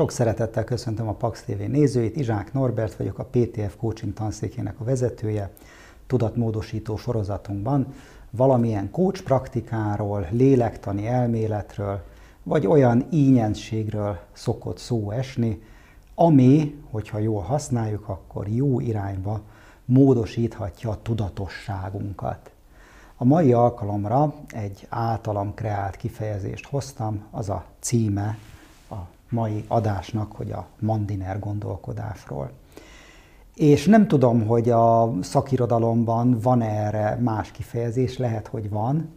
Sok szeretettel köszöntöm a Pax TV nézőit, Izsák Norbert vagyok, a PTF coaching tanszékének a vezetője. Tudatmódosító sorozatunkban valamilyen coach praktikáról, lélektani elméletről, vagy olyan ínyentségről szokott szó esni, ami, hogyha jól használjuk, akkor jó irányba módosíthatja a tudatosságunkat. A mai alkalomra egy általam kreált kifejezést hoztam, az a címe mai adásnak, hogy a mandiner gondolkodásról. És nem tudom, hogy a szakirodalomban van erre más kifejezés, lehet, hogy van,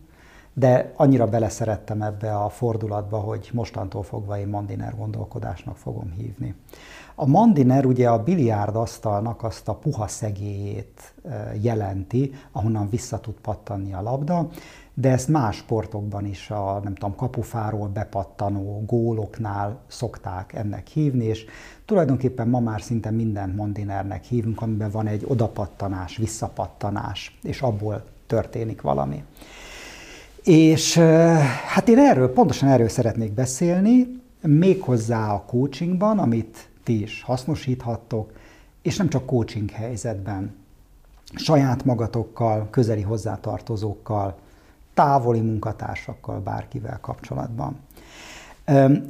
de annyira beleszerettem ebbe a fordulatba, hogy mostantól fogva én mandiner gondolkodásnak fogom hívni. A mandiner ugye a biliárd asztalnak azt a puha szegélyét jelenti, ahonnan vissza tud pattanni a labda, de ezt más sportokban is, a nem tudom, kapufáról bepattanó góloknál szokták ennek hívni, és tulajdonképpen ma már szinte minden mandinernek hívunk, amiben van egy odapattanás, visszapattanás, és abból történik valami. És hát én erről, pontosan erről szeretnék beszélni, méghozzá a coachingban, amit ti is hasznosíthattok, és nem csak coaching helyzetben, saját magatokkal, közeli hozzátartozókkal, távoli munkatársakkal, bárkivel kapcsolatban.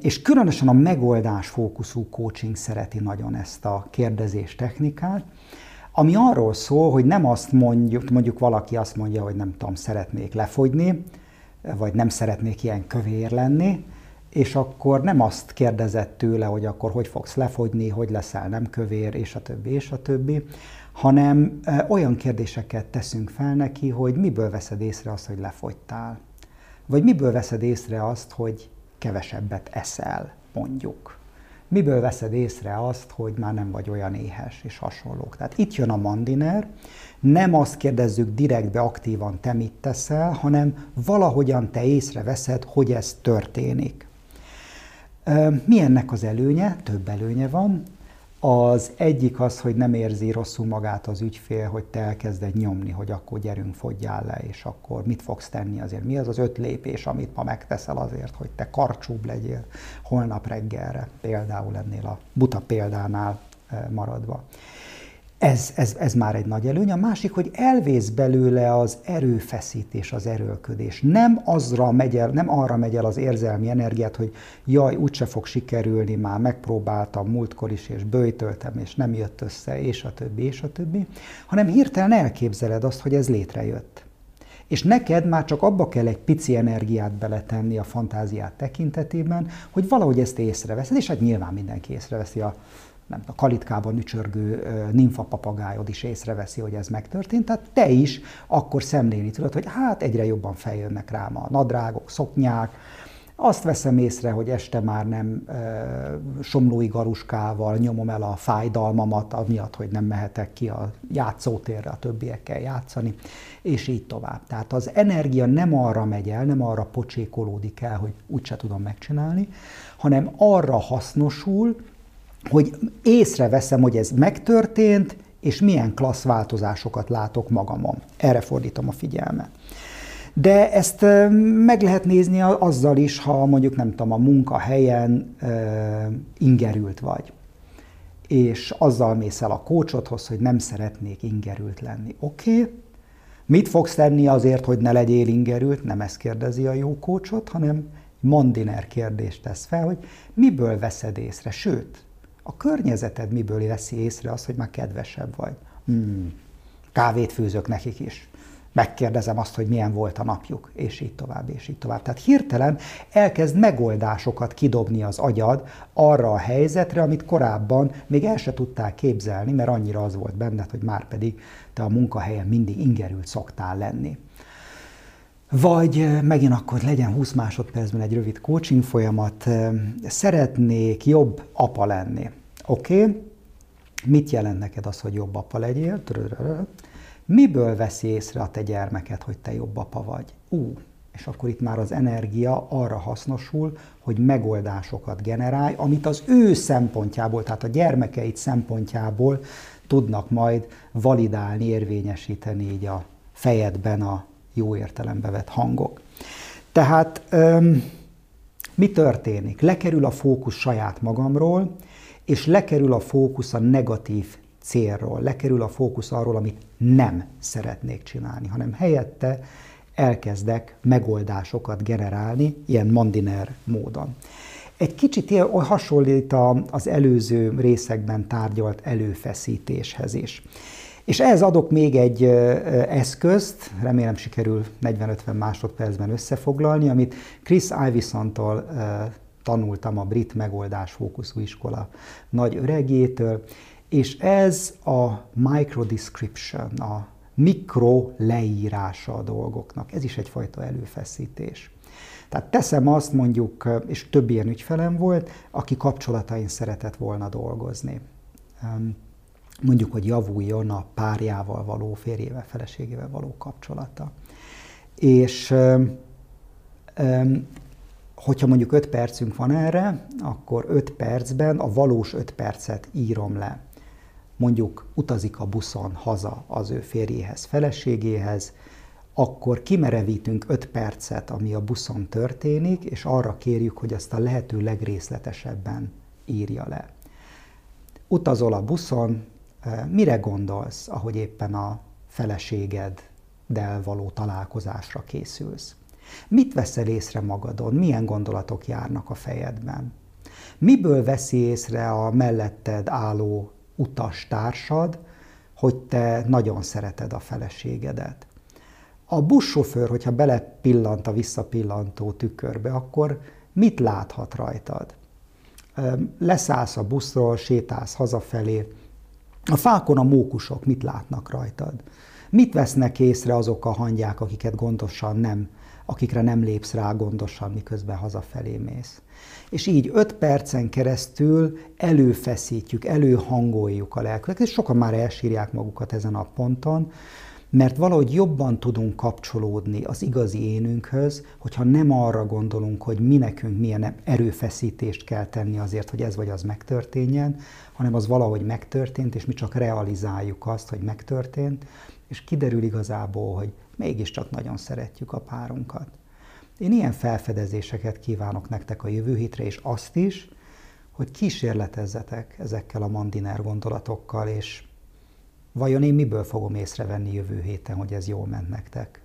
És különösen a megoldás fókuszú coaching szereti nagyon ezt a kérdezés technikát, ami arról szól, hogy nem azt mondjuk, mondjuk valaki azt mondja, hogy nem tudom, szeretnék lefogyni, vagy nem szeretnék ilyen kövér lenni, és akkor nem azt kérdezett tőle, hogy akkor hogy fogsz lefogyni, hogy leszel nem kövér, és a többi, és a többi, hanem olyan kérdéseket teszünk fel neki, hogy miből veszed észre azt, hogy lefogytál, vagy miből veszed észre azt, hogy kevesebbet eszel, mondjuk. Miből veszed észre azt, hogy már nem vagy olyan éhes, és hasonlók. Tehát itt jön a mandiner, nem azt kérdezzük direktbe aktívan, te mit teszel, hanem valahogyan te észreveszed, hogy ez történik. Mi ennek az előnye? Több előnye van. Az egyik az, hogy nem érzi rosszul magát az ügyfél, hogy te elkezded nyomni, hogy akkor gyerünk, fogyjál le, és akkor mit fogsz tenni azért. Mi az az öt lépés, amit ma megteszel azért, hogy te karcsúbb legyél holnap reggelre, például ennél a buta példánál maradva. Ez, ez, ez már egy nagy előny. A másik, hogy elvész belőle az erőfeszítés, az erőlködés. Nem, azra megy el, nem arra megy el az érzelmi energiát, hogy jaj, úgyse fog sikerülni, már megpróbáltam múltkor is, és bőjtöltem, és nem jött össze, és a többi, és a többi, hanem hirtelen elképzeled azt, hogy ez létrejött. És neked már csak abba kell egy pici energiát beletenni a fantáziát tekintetében, hogy valahogy ezt észreveszed, és hát nyilván mindenki észreveszi a nem, a kalitkában ücsörgő nimfa papagájod is észreveszi, hogy ez megtörtént, tehát te is akkor szemlélni tudod, hogy hát egyre jobban feljönnek rám a nadrágok, szoknyák, azt veszem észre, hogy este már nem e, somlói garuskával nyomom el a fájdalmamat, amiatt, hogy nem mehetek ki a játszótérre a többiekkel játszani, és így tovább. Tehát az energia nem arra megy el, nem arra pocsékolódik el, hogy úgyse tudom megcsinálni, hanem arra hasznosul, hogy észreveszem, hogy ez megtörtént, és milyen klassz változásokat látok magamon. Erre fordítom a figyelmet. De ezt meg lehet nézni azzal is, ha mondjuk nem tudom, a munkahelyen ingerült vagy. És azzal mész el a kócsodhoz, hogy nem szeretnék ingerült lenni. Oké, okay. mit fogsz tenni azért, hogy ne legyél ingerült? Nem ezt kérdezi a jó kócsot, hanem mandiner kérdést tesz fel, hogy miből veszed észre. Sőt, a környezeted miből veszi észre azt, hogy már kedvesebb vagy. Hmm, kávét főzök nekik is. Megkérdezem azt, hogy milyen volt a napjuk, és így tovább, és így tovább. Tehát hirtelen elkezd megoldásokat kidobni az agyad arra a helyzetre, amit korábban még el se tudtál képzelni, mert annyira az volt benned, hogy már pedig te a munkahelyen mindig ingerült szoktál lenni. Vagy megint akkor legyen 20 másodpercben egy rövid coaching folyamat, szeretnék jobb apa lenni. Oké, okay. mit jelent neked az, hogy jobb apa legyél? Miből veszi észre a te gyermeket, hogy te jobb apa vagy? Ú, és akkor itt már az energia arra hasznosul, hogy megoldásokat generálj, amit az ő szempontjából, tehát a gyermekeit szempontjából tudnak majd validálni, érvényesíteni így a fejedben a jó értelembe vett hangok. Tehát Mi történik? Lekerül a fókusz saját magamról, és lekerül a fókusz a negatív célról, lekerül a fókusz arról, amit nem szeretnék csinálni, hanem helyette elkezdek megoldásokat generálni, ilyen mandiner módon. Egy kicsit ilyen, hasonlít az előző részekben tárgyalt előfeszítéshez is. És ehhez adok még egy eszközt, remélem sikerül 40-50 másodpercben összefoglalni, amit Chris Ivison-tól tanultam a brit megoldás fókuszú iskola nagy öregétől, és ez a microdescription, a mikro leírása a dolgoknak. Ez is egyfajta előfeszítés. Tehát teszem azt mondjuk, és több ilyen ügyfelem volt, aki kapcsolatain szeretett volna dolgozni. Mondjuk, hogy javuljon a párjával való, férjével, feleségével való kapcsolata. És hogyha mondjuk 5 percünk van erre, akkor 5 percben a valós 5 percet írom le. Mondjuk utazik a buszon haza az ő férjéhez, feleségéhez, akkor kimerevítünk 5 percet, ami a buszon történik, és arra kérjük, hogy azt a lehető legrészletesebben írja le. Utazol a buszon, mire gondolsz, ahogy éppen a feleségeddel való találkozásra készülsz? Mit veszel észre magadon? Milyen gondolatok járnak a fejedben? Miből veszi észre a melletted álló utastársad, hogy te nagyon szereted a feleségedet? A buszsofőr, hogyha belepillant a visszapillantó tükörbe, akkor mit láthat rajtad? Leszállsz a buszról, sétálsz hazafelé, a fákon a mókusok mit látnak rajtad? Mit vesznek észre azok a hangyák, akiket gondosan nem, akikre nem lépsz rá gondosan, miközben hazafelé mész? És így öt percen keresztül előfeszítjük, előhangoljuk a lelküket, és sokan már elsírják magukat ezen a ponton, mert valahogy jobban tudunk kapcsolódni az igazi énünkhöz, hogyha nem arra gondolunk, hogy mi nekünk milyen erőfeszítést kell tenni azért, hogy ez vagy az megtörténjen, hanem az valahogy megtörtént, és mi csak realizáljuk azt, hogy megtörtént, és kiderül igazából, hogy mégiscsak nagyon szeretjük a párunkat. Én ilyen felfedezéseket kívánok nektek a jövő hétre, és azt is, hogy kísérletezzetek ezekkel a mandiner gondolatokkal, és Vajon én miből fogom észrevenni jövő héten, hogy ez jól ment nektek?